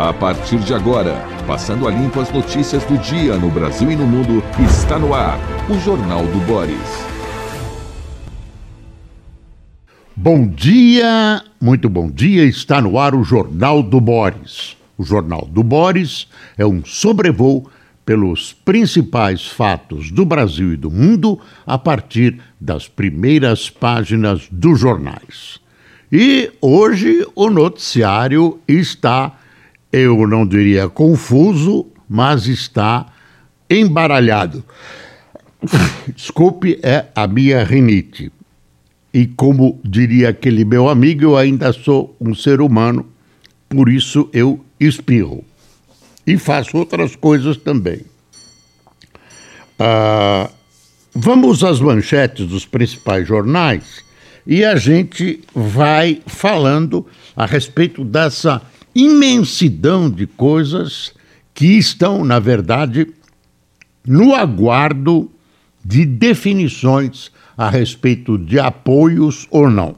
A partir de agora, passando a limpo as notícias do dia no Brasil e no mundo, está no ar o Jornal do Boris. Bom dia, muito bom dia, está no ar o Jornal do Boris. O Jornal do Boris é um sobrevoo pelos principais fatos do Brasil e do mundo a partir das primeiras páginas dos jornais. E hoje o noticiário está eu não diria confuso, mas está embaralhado. Desculpe, é a minha rinite. E como diria aquele meu amigo, eu ainda sou um ser humano, por isso eu espirro. E faço outras coisas também. Ah, vamos às manchetes dos principais jornais e a gente vai falando a respeito dessa imensidão de coisas que estão, na verdade, no aguardo de definições a respeito de apoios ou não.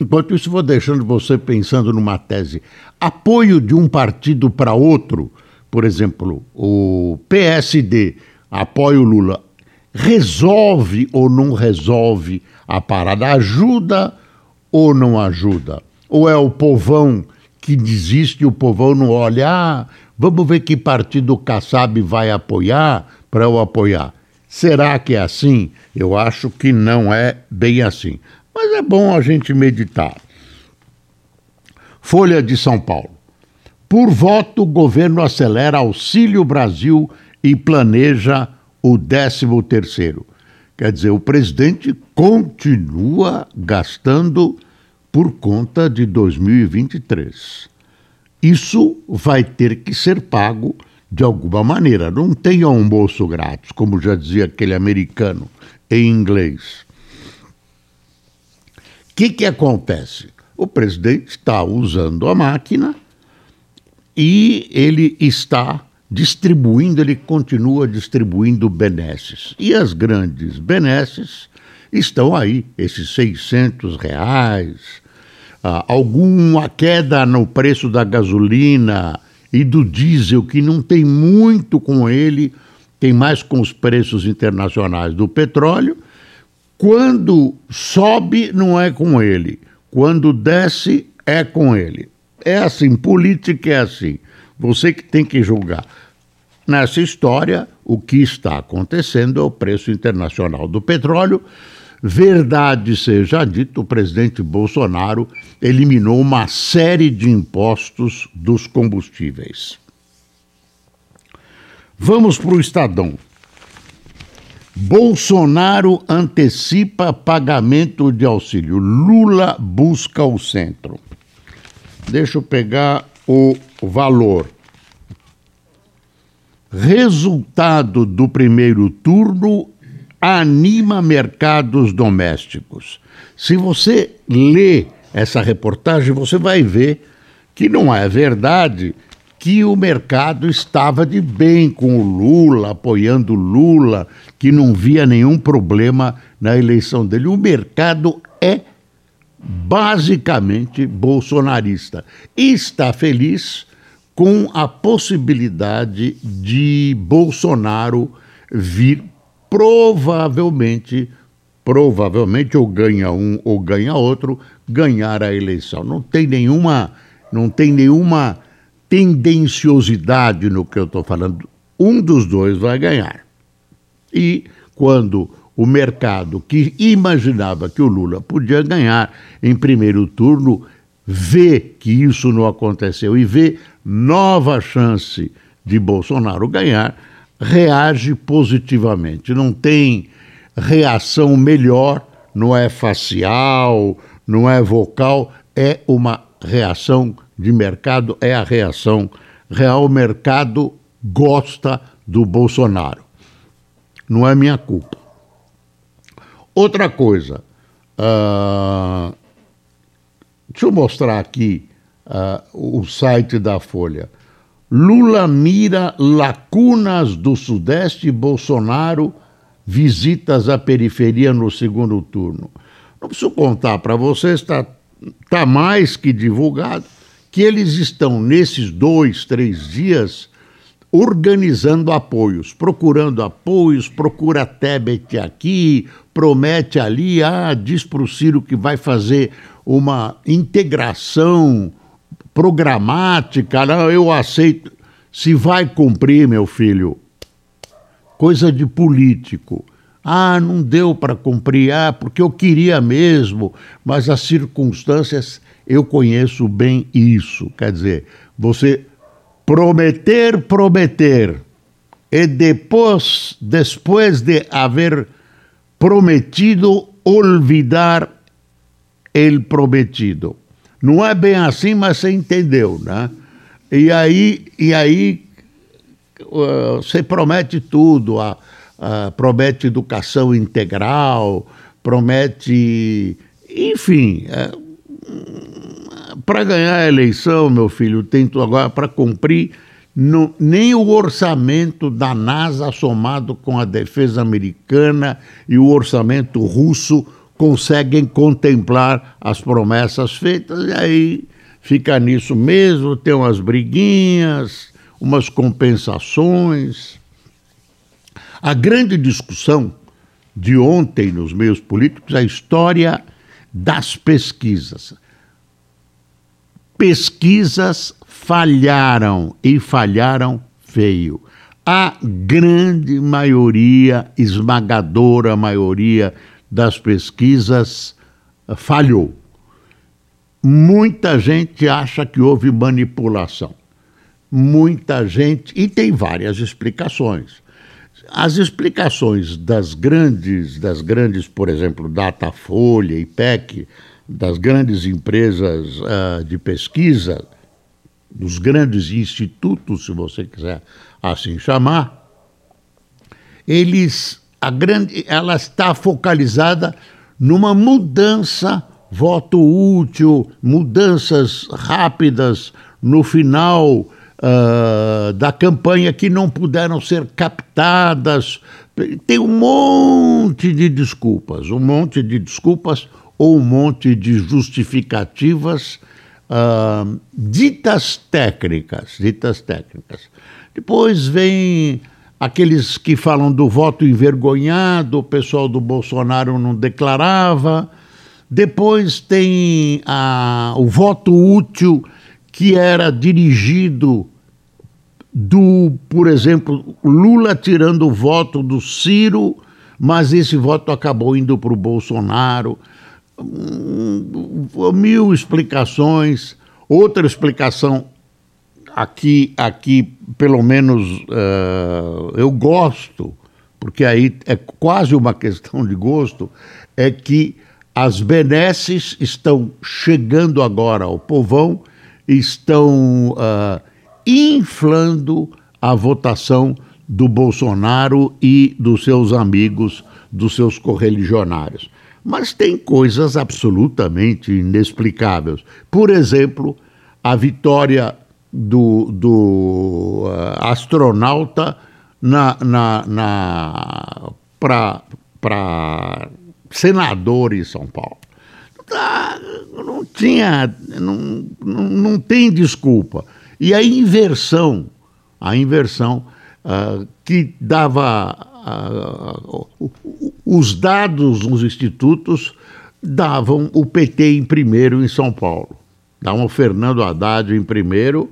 Enquanto isso, vou deixando você pensando numa tese. Apoio de um partido para outro, por exemplo, o PSD apoia o Lula, resolve ou não resolve a parada? Ajuda ou não ajuda? Ou é o povão que desiste o povão não olha, ah, vamos ver que partido o Kassab vai apoiar para eu apoiar. Será que é assim? Eu acho que não é bem assim. Mas é bom a gente meditar. Folha de São Paulo. Por voto, o governo acelera Auxílio Brasil e planeja o 13 terceiro. Quer dizer, o presidente continua gastando por conta de 2023. Isso vai ter que ser pago de alguma maneira. Não tem almoço grátis, como já dizia aquele americano em inglês. O que, que acontece? O presidente está usando a máquina e ele está distribuindo, ele continua distribuindo benesses. E as grandes benesses estão aí, esses 600 reais, ah, alguma queda no preço da gasolina e do diesel, que não tem muito com ele, tem mais com os preços internacionais do petróleo. Quando sobe, não é com ele. Quando desce, é com ele. É assim, política é assim. Você que tem que julgar. Nessa história, o que está acontecendo é o preço internacional do petróleo Verdade seja dito, o presidente Bolsonaro eliminou uma série de impostos dos combustíveis. Vamos para o Estadão. Bolsonaro antecipa pagamento de auxílio. Lula busca o centro. Deixa eu pegar o valor. Resultado do primeiro turno anima mercados domésticos. Se você lê essa reportagem, você vai ver que não é verdade que o mercado estava de bem com o Lula, apoiando Lula, que não via nenhum problema na eleição dele. O mercado é basicamente bolsonarista e está feliz com a possibilidade de Bolsonaro vir provavelmente, provavelmente ou ganha um ou ganha outro, ganhar a eleição. Não tem nenhuma, não tem nenhuma tendenciosidade no que eu estou falando. Um dos dois vai ganhar. E quando o mercado que imaginava que o Lula podia ganhar em primeiro turno vê que isso não aconteceu e vê nova chance de Bolsonaro ganhar, reage positivamente. Não tem reação melhor, não é facial, não é vocal, é uma reação de mercado, é a reação real. O mercado gosta do Bolsonaro. Não é minha culpa. Outra coisa, uh, deixa eu mostrar aqui uh, o site da Folha. Lula mira lacunas do Sudeste e Bolsonaro visitas à periferia no segundo turno. Não preciso contar para vocês, está tá mais que divulgado, que eles estão, nesses dois, três dias, organizando apoios, procurando apoios, procura Tebet aqui, promete ali, ah, diz para o Ciro que vai fazer uma integração programática, não, eu aceito. Se vai cumprir, meu filho, coisa de político. Ah, não deu para cumprir, ah, porque eu queria mesmo, mas as circunstâncias, eu conheço bem isso. Quer dizer, você prometer, prometer, e depois, depois de haver prometido, olvidar el prometido. Não é bem assim, mas você entendeu, né? E aí, e aí você promete tudo, promete educação integral, promete, enfim, é, para ganhar a eleição, meu filho, tento agora para cumprir no, nem o orçamento da NASA somado com a defesa americana e o orçamento russo conseguem contemplar as promessas feitas, e aí fica nisso mesmo, tem umas briguinhas, umas compensações. A grande discussão de ontem nos meios políticos é a história das pesquisas. Pesquisas falharam e falharam feio. A grande maioria, esmagadora maioria das pesquisas eh, falhou. Muita gente acha que houve manipulação. Muita gente, e tem várias explicações. As explicações das grandes, das grandes, por exemplo, Datafolha, IPEC, das grandes empresas uh, de pesquisa, dos grandes institutos, se você quiser assim chamar, eles a grande, ela está focalizada numa mudança, voto útil, mudanças rápidas no final uh, da campanha que não puderam ser captadas. Tem um monte de desculpas, um monte de desculpas ou um monte de justificativas uh, ditas técnicas, ditas técnicas. Depois vem aqueles que falam do voto envergonhado, o pessoal do Bolsonaro não declarava. Depois tem a, o voto útil, que era dirigido do, por exemplo, Lula tirando o voto do Ciro, mas esse voto acabou indo para o Bolsonaro. Hum, mil explicações. Outra explicação aqui, aqui pelo menos uh, eu gosto, porque aí é quase uma questão de gosto, é que as benesses estão chegando agora ao povão, estão uh, inflando a votação do Bolsonaro e dos seus amigos, dos seus correligionários. Mas tem coisas absolutamente inexplicáveis. Por exemplo, a vitória do, do uh, astronauta na, na, na, para senador em São Paulo. Não tinha, não, não, não tem desculpa. E a inversão, a inversão uh, que dava uh, os dados nos institutos davam o PT em primeiro em São Paulo. Davam o Fernando Haddad em primeiro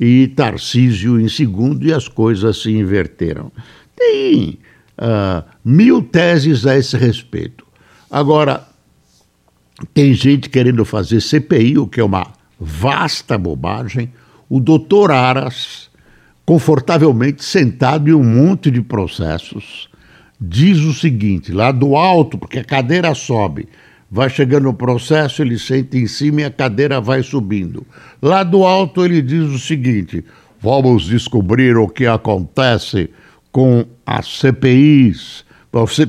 e Tarcísio em segundo, e as coisas se inverteram. Tem uh, mil teses a esse respeito. Agora, tem gente querendo fazer CPI, o que é uma vasta bobagem. O doutor Aras, confortavelmente sentado em um monte de processos, diz o seguinte, lá do alto, porque a cadeira sobe, vai chegando o processo, ele senta em cima e a cadeira vai subindo. Lá do alto ele diz o seguinte: vamos descobrir o que acontece com as CPIs,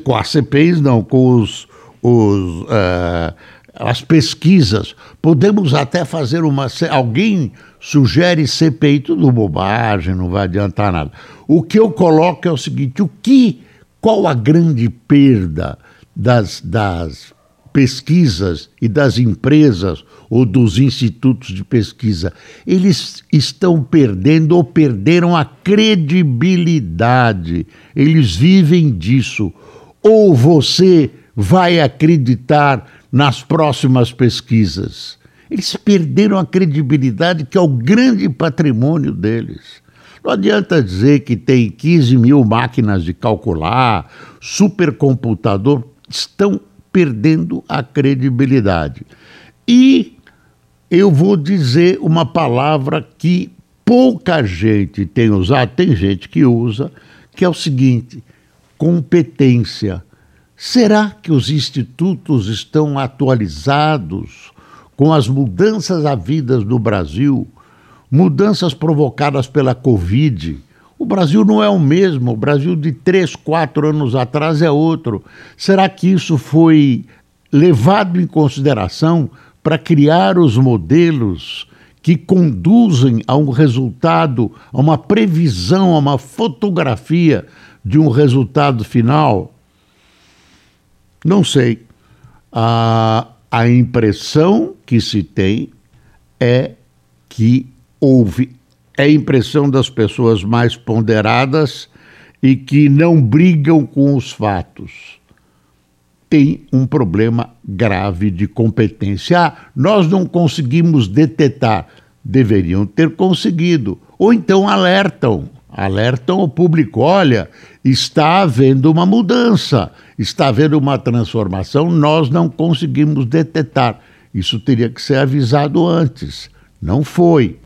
com as CPIs não, com os, os uh, as pesquisas. Podemos até fazer uma. Alguém sugere CPI, tudo bobagem, não vai adiantar nada. O que eu coloco é o seguinte: o que, qual a grande perda das, das pesquisas e das empresas ou dos institutos de pesquisa. Eles estão perdendo ou perderam a credibilidade. Eles vivem disso. Ou você vai acreditar nas próximas pesquisas? Eles perderam a credibilidade, que é o grande patrimônio deles. Não adianta dizer que tem 15 mil máquinas de calcular, supercomputador, estão perdendo a credibilidade. E eu vou dizer uma palavra que pouca gente tem usado, tem gente que usa, que é o seguinte: competência. Será que os institutos estão atualizados com as mudanças havidas no Brasil, mudanças provocadas pela Covid? O Brasil não é o mesmo, o Brasil de três, quatro anos atrás é outro. Será que isso foi levado em consideração para criar os modelos que conduzem a um resultado, a uma previsão, a uma fotografia de um resultado final? Não sei. A, a impressão que se tem é que houve é a impressão das pessoas mais ponderadas e que não brigam com os fatos. Tem um problema grave de competência. Ah, nós não conseguimos detectar. Deveriam ter conseguido. Ou então alertam. Alertam o público: olha, está havendo uma mudança, está havendo uma transformação, nós não conseguimos detectar. Isso teria que ser avisado antes. Não foi.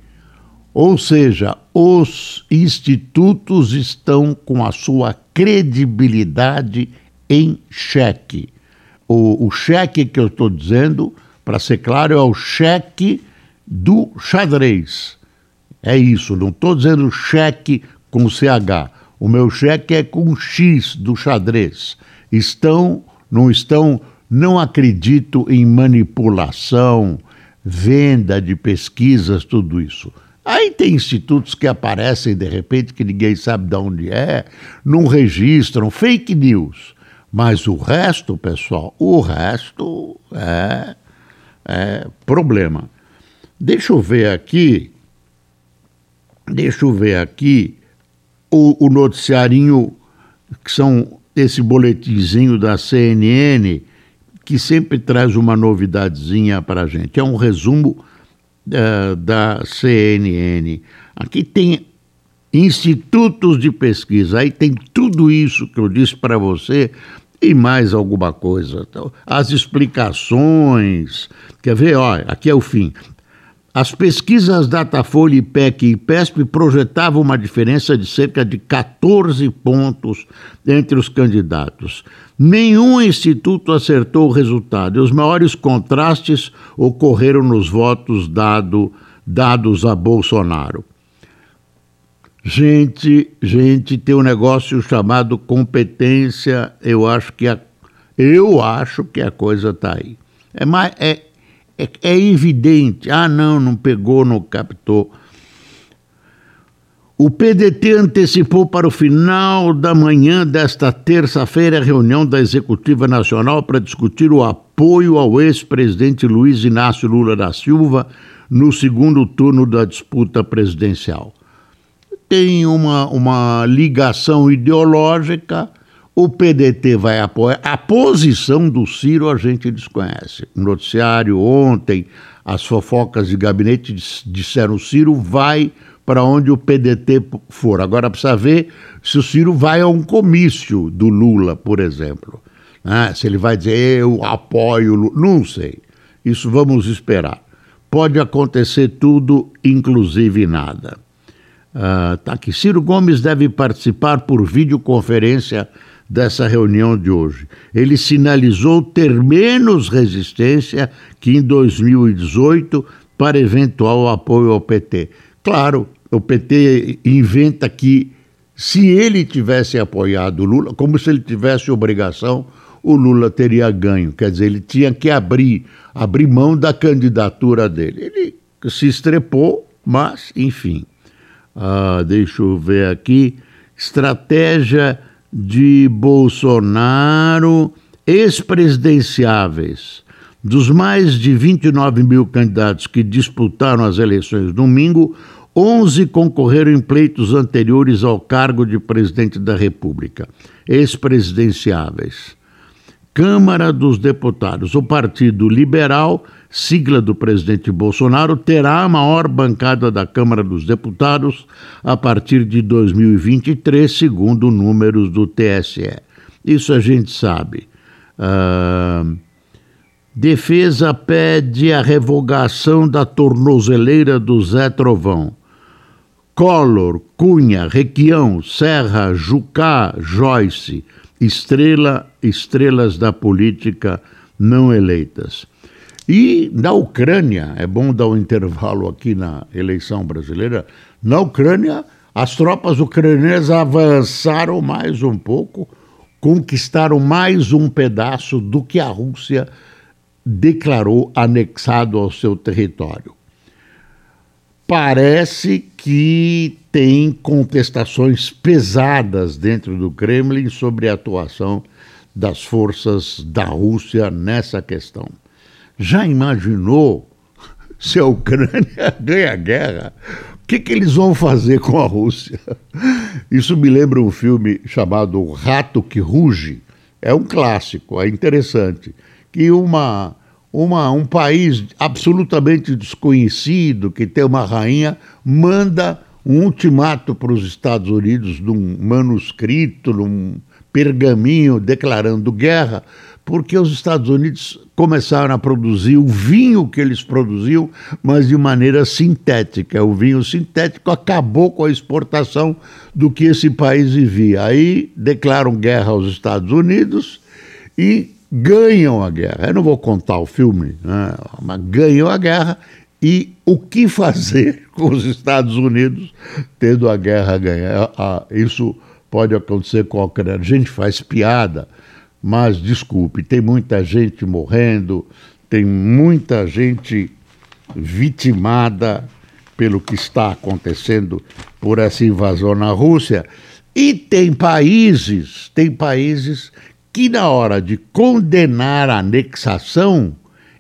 Ou seja, os institutos estão com a sua credibilidade em xeque. O, o cheque que eu estou dizendo, para ser claro, é o cheque do xadrez. É isso, não estou dizendo cheque com CH. O meu cheque é com X do xadrez. Estão, não estão, não acredito em manipulação, venda de pesquisas, tudo isso. Aí tem institutos que aparecem de repente que ninguém sabe de onde é, não registram, fake news. Mas o resto, pessoal, o resto é, é problema. Deixa eu ver aqui, deixa eu ver aqui o, o noticiarinho, que são esse boletinzinho da CNN, que sempre traz uma novidadezinha para a gente. É um resumo uh, da CNN. Aqui tem institutos de pesquisa, aí tem tudo isso que eu disse para você e mais alguma coisa. Então, as explicações. Quer ver? Olha, aqui é o fim. As pesquisas Datafolha, IPEC e IPESP projetavam uma diferença de cerca de 14 pontos entre os candidatos. Nenhum instituto acertou o resultado e os maiores contrastes ocorreram nos votos dado, dados a Bolsonaro. Gente, gente, tem um negócio chamado competência, eu acho que a, eu acho que a coisa está aí. É, mais, é, é, é evidente. Ah, não, não pegou, não captou. O PDT antecipou para o final da manhã desta terça-feira a reunião da Executiva Nacional para discutir o apoio ao ex-presidente Luiz Inácio Lula da Silva no segundo turno da disputa presidencial. Tem uma, uma ligação ideológica o PDT vai apoiar. A posição do Ciro a gente desconhece. O noticiário ontem, as fofocas de gabinete disseram: o Ciro vai para onde o PDT for. Agora precisa ver se o Ciro vai a um comício do Lula, por exemplo. Né? Se ele vai dizer eu apoio o Lula. Não sei. Isso vamos esperar. Pode acontecer tudo, inclusive nada. Uh, tá aqui. Ciro Gomes deve participar por videoconferência dessa reunião de hoje. Ele sinalizou ter menos resistência que em 2018 para eventual apoio ao PT. Claro, o PT inventa que se ele tivesse apoiado o Lula, como se ele tivesse obrigação, o Lula teria ganho. Quer dizer, ele tinha que abrir, abrir mão da candidatura dele. Ele se estrepou, mas, enfim. Ah, deixa eu ver aqui. Estratégia de Bolsonaro ex-presidenciáveis. Dos mais de 29 mil candidatos que disputaram as eleições domingo, 11 concorreram em pleitos anteriores ao cargo de presidente da República, ex-presidenciáveis. Câmara dos Deputados. O Partido Liberal, sigla do presidente Bolsonaro, terá a maior bancada da Câmara dos Deputados a partir de 2023, segundo números do TSE. Isso a gente sabe. Uh, defesa pede a revogação da tornozeleira do Zé Trovão. Collor, Cunha, Requião, Serra, Jucá, Joyce, estrela, estrelas da política não eleitas. E na Ucrânia, é bom dar um intervalo aqui na eleição brasileira, na Ucrânia, as tropas ucranianas avançaram mais um pouco, conquistaram mais um pedaço do que a Rússia declarou anexado ao seu território parece que tem contestações pesadas dentro do Kremlin sobre a atuação das forças da Rússia nessa questão. Já imaginou se a Ucrânia ganha a guerra? O que, que eles vão fazer com a Rússia? Isso me lembra um filme chamado O Rato que Ruge. É um clássico, é interessante. Que uma uma, um país absolutamente desconhecido, que tem uma rainha, manda um ultimato para os Estados Unidos num manuscrito, num pergaminho declarando guerra, porque os Estados Unidos começaram a produzir o vinho que eles produziam, mas de maneira sintética. O vinho sintético acabou com a exportação do que esse país vivia. Aí declaram guerra aos Estados Unidos e ganham a guerra. Eu não vou contar o filme, né? mas ganham a guerra e o que fazer com os Estados Unidos tendo a guerra ganhar. Isso pode acontecer com a. A gente faz piada, mas desculpe, tem muita gente morrendo, tem muita gente vitimada pelo que está acontecendo por essa invasão na Rússia. E tem países, tem países que na hora de condenar a anexação,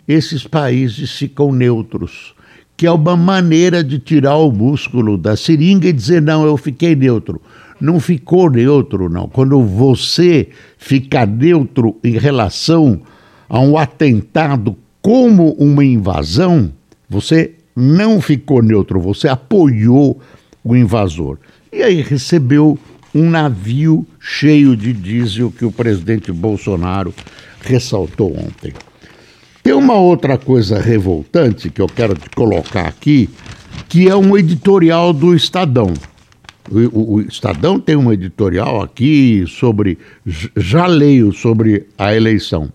esses países ficam neutros, que é uma maneira de tirar o músculo da seringa e dizer: não, eu fiquei neutro. Não ficou neutro, não. Quando você fica neutro em relação a um atentado como uma invasão, você não ficou neutro, você apoiou o invasor. E aí recebeu um navio cheio de diesel que o presidente Bolsonaro ressaltou ontem. Tem uma outra coisa revoltante que eu quero te colocar aqui, que é um editorial do Estadão. O, o, Estadão tem um editorial aqui sobre. Já leio sobre a eleição.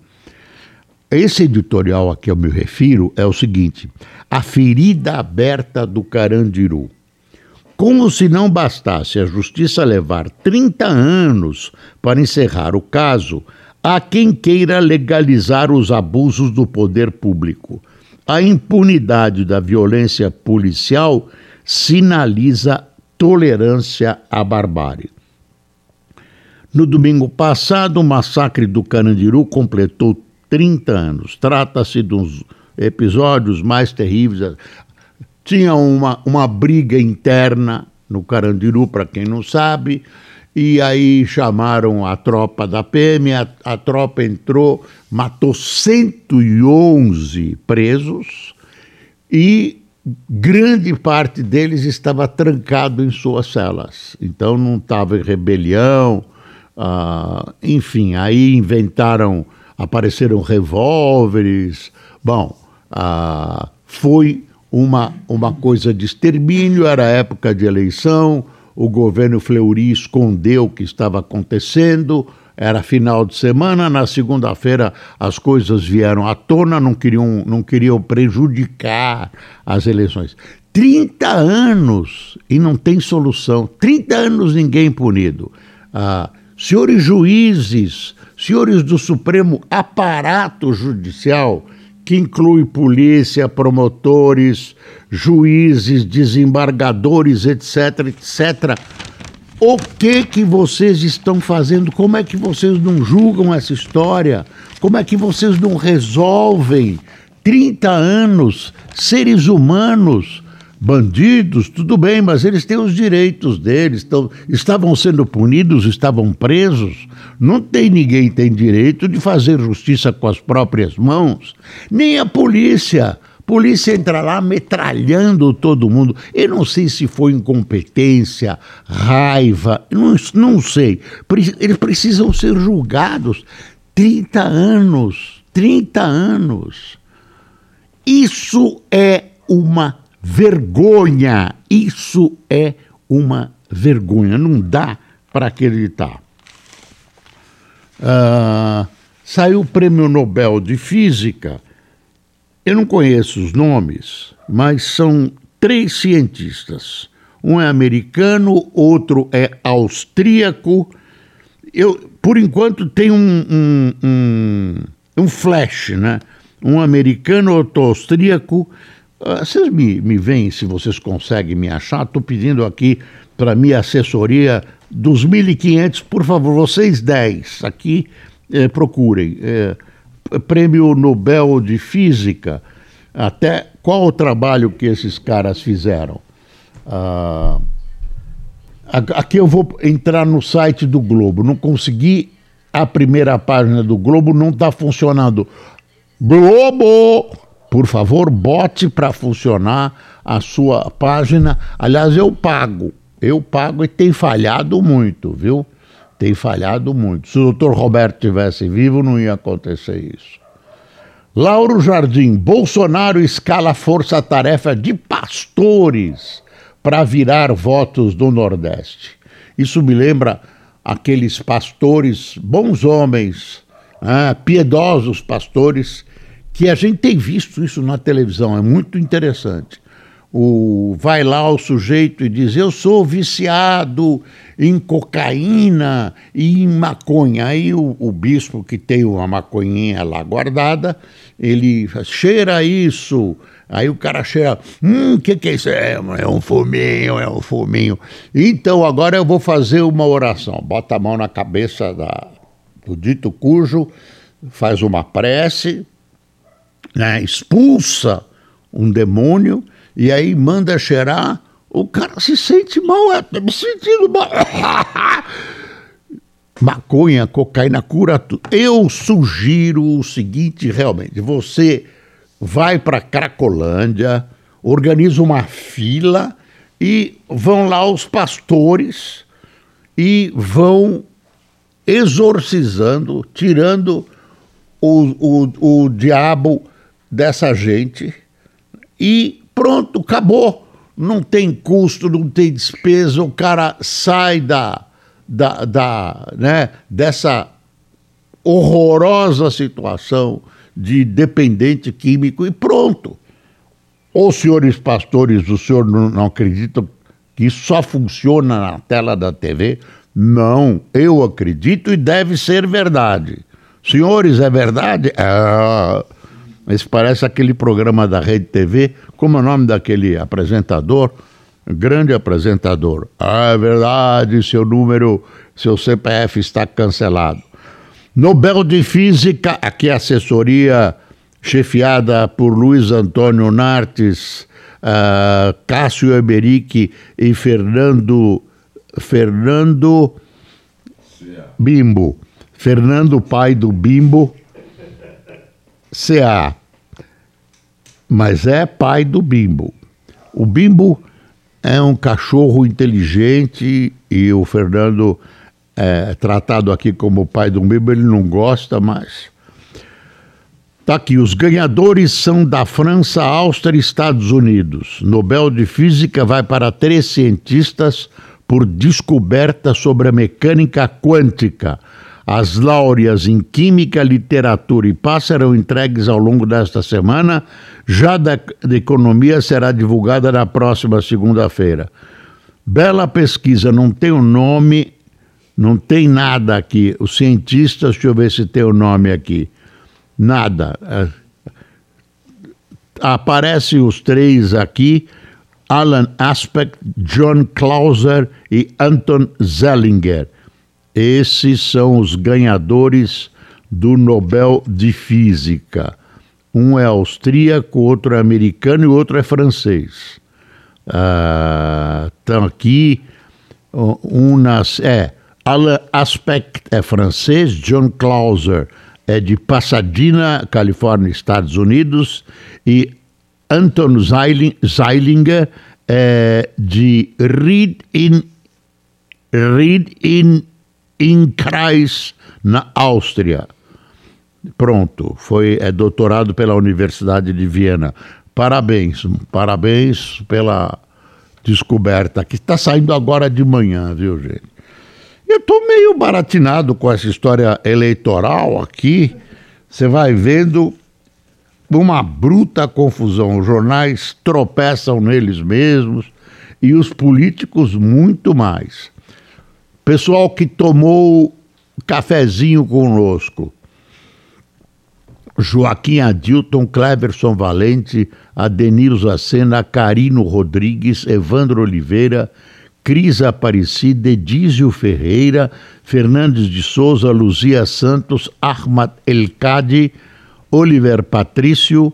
Esse editorial a que eu me refiro é o seguinte: a ferida aberta do Carandiru. Como se não bastasse a justiça levar 30 anos para encerrar o caso, há quem queira legalizar os abusos do poder público. A impunidade da violência policial sinaliza tolerância à barbárie. No domingo passado, o massacre do Carandiru completou 30 anos. Trata-se dos episódios mais terríveis tinha uma, uma briga interna no Carandiru, para quem não sabe, e aí chamaram a tropa da PM, a, a tropa entrou, matou 111 presos e grande parte deles estava trancado em suas celas. Então não estava em rebelião, uh, enfim, aí inventaram, apareceram revólveres. Bom, uh, foi uma, uma coisa de extermínio, era época de eleição, o governo Fleury escondeu o que estava acontecendo, era final de semana, na segunda-feira as coisas vieram à tona, não queriam, não queriam prejudicar as eleições. 30 anos e não tem solução. 30 anos ninguém punido. Ah, senhores juízes, senhores do Supremo aparato judicial, que inclui polícia, promotores, juízes, desembargadores, etc, etc. O que que vocês estão fazendo? Como é que vocês não julgam essa história? Como é que vocês não resolvem 30 anos, seres humanos, bandidos, tudo bem, mas eles têm os direitos deles, estavam sendo punidos, estavam presos. Não tem ninguém tem direito de fazer justiça com as próprias mãos, nem a polícia. Polícia entra lá metralhando todo mundo. Eu não sei se foi incompetência, raiva, não, não sei. Eles precisam ser julgados. 30 anos, 30 anos. Isso é uma vergonha. Isso é uma vergonha. Não dá para acreditar. Uh, saiu o prêmio Nobel de Física. Eu não conheço os nomes, mas são três cientistas. Um é americano, outro é austríaco. Eu, por enquanto, tem um, um, um, um flash, né? Um americano, outro austríaco vocês me, me veem se vocês conseguem me achar. Estou pedindo aqui para minha assessoria dos 1.500, por favor, vocês 10 aqui eh, procurem. Eh, Prêmio Nobel de Física. Até qual o trabalho que esses caras fizeram? Ah, aqui eu vou entrar no site do Globo. Não consegui a primeira página do Globo, não está funcionando. Globo! Por favor, bote para funcionar a sua página. Aliás, eu pago. Eu pago e tem falhado muito, viu? Tem falhado muito. Se o doutor Roberto tivesse vivo, não ia acontecer isso. Lauro Jardim, Bolsonaro escala força-tarefa de pastores para virar votos do Nordeste. Isso me lembra aqueles pastores, bons homens, ah, piedosos pastores que a gente tem visto isso na televisão, é muito interessante. O, vai lá o sujeito e diz: Eu sou viciado em cocaína e em maconha. Aí o, o bispo, que tem uma maconhinha lá guardada, ele cheira isso. Aí o cara cheira: Hum, o que, que é isso? É, é um fuminho, é um fuminho. Então agora eu vou fazer uma oração. Bota a mão na cabeça da, do dito cujo, faz uma prece né, expulsa um demônio e aí manda cheirar, o cara se sente mal, é, me sentindo mal. Maconha, cocaína, cura tudo. Eu sugiro o seguinte, realmente, você vai para Cracolândia, organiza uma fila e vão lá os pastores e vão exorcizando, tirando o, o, o diabo dessa gente e pronto, acabou. Não tem custo, não tem despesa, o cara sai da, da, da né, dessa horrorosa situação de dependente químico e pronto. Os senhores pastores, o senhor não, não acredita que isso só funciona na tela da TV? Não, eu acredito e deve ser verdade. Senhores, é verdade? É. Esse parece aquele programa da Rede TV. Como é o nome daquele apresentador? Grande apresentador. Ah, é verdade, seu número, seu CPF está cancelado. Nobel de Física, aqui a assessoria chefiada por Luiz Antônio Nartes, uh, Cássio Emerick e Fernando Fernando Bimbo. Fernando, pai do Bimbo, CA mas é pai do Bimbo. O Bimbo é um cachorro inteligente e o Fernando é tratado aqui como pai do Bimbo, ele não gosta mais. Tá aqui, os ganhadores são da França, Áustria e Estados Unidos. Nobel de Física vai para três cientistas por descoberta sobre a mecânica quântica. As láureas em Química, Literatura e Paz serão entregues ao longo desta semana. Já da, da Economia será divulgada na próxima segunda-feira. Bela pesquisa, não tem o um nome, não tem nada aqui. Os cientistas, deixa eu ver se tem o um nome aqui. Nada. É, aparecem os três aqui: Alan Aspect, John Clauser e Anton Zellinger. Esses são os ganhadores do Nobel de Física. Um é austríaco, outro é americano e outro é francês. Estão uh, aqui um nas, é Alain Aspect é francês, John Clauser é de Pasadena, Califórnia, Estados Unidos, e Anton Zeilinger é de Ried in, Ried in, in Kreis, na Áustria. Pronto, foi é doutorado pela Universidade de Viena. Parabéns, parabéns pela descoberta que está saindo agora de manhã, viu, gente? Eu estou meio baratinado com essa história eleitoral aqui. Você vai vendo uma bruta confusão. Os jornais tropeçam neles mesmos e os políticos muito mais. Pessoal que tomou cafezinho conosco. Joaquim Adilton, Cleverson Valente, Adenir Zacena, Carino Rodrigues, Evandro Oliveira, Cris Aparecida, Edísio Ferreira, Fernandes de Souza, Luzia Santos, Ahmad Elcade, Oliver Patrício,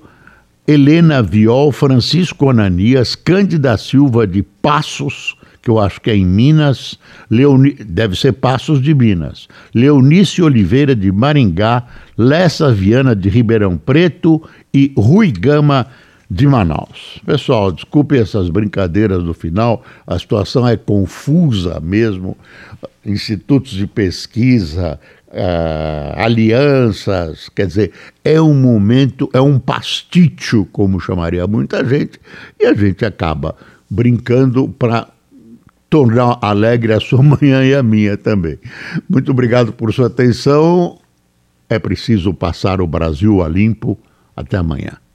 Helena Viol, Francisco Ananias, Cândida Silva de Passos, que eu acho que é em Minas, Leoni... deve ser Passos de Minas, Leonice Oliveira de Maringá, Lessa Viana de Ribeirão Preto e Rui Gama de Manaus. Pessoal, desculpe essas brincadeiras do final, a situação é confusa mesmo. Institutos de pesquisa, uh, alianças, quer dizer, é um momento, é um pasticho, como chamaria muita gente, e a gente acaba brincando para tornar alegre a sua manhã e a minha também. Muito obrigado por sua atenção. É preciso passar o Brasil a limpo. Até amanhã.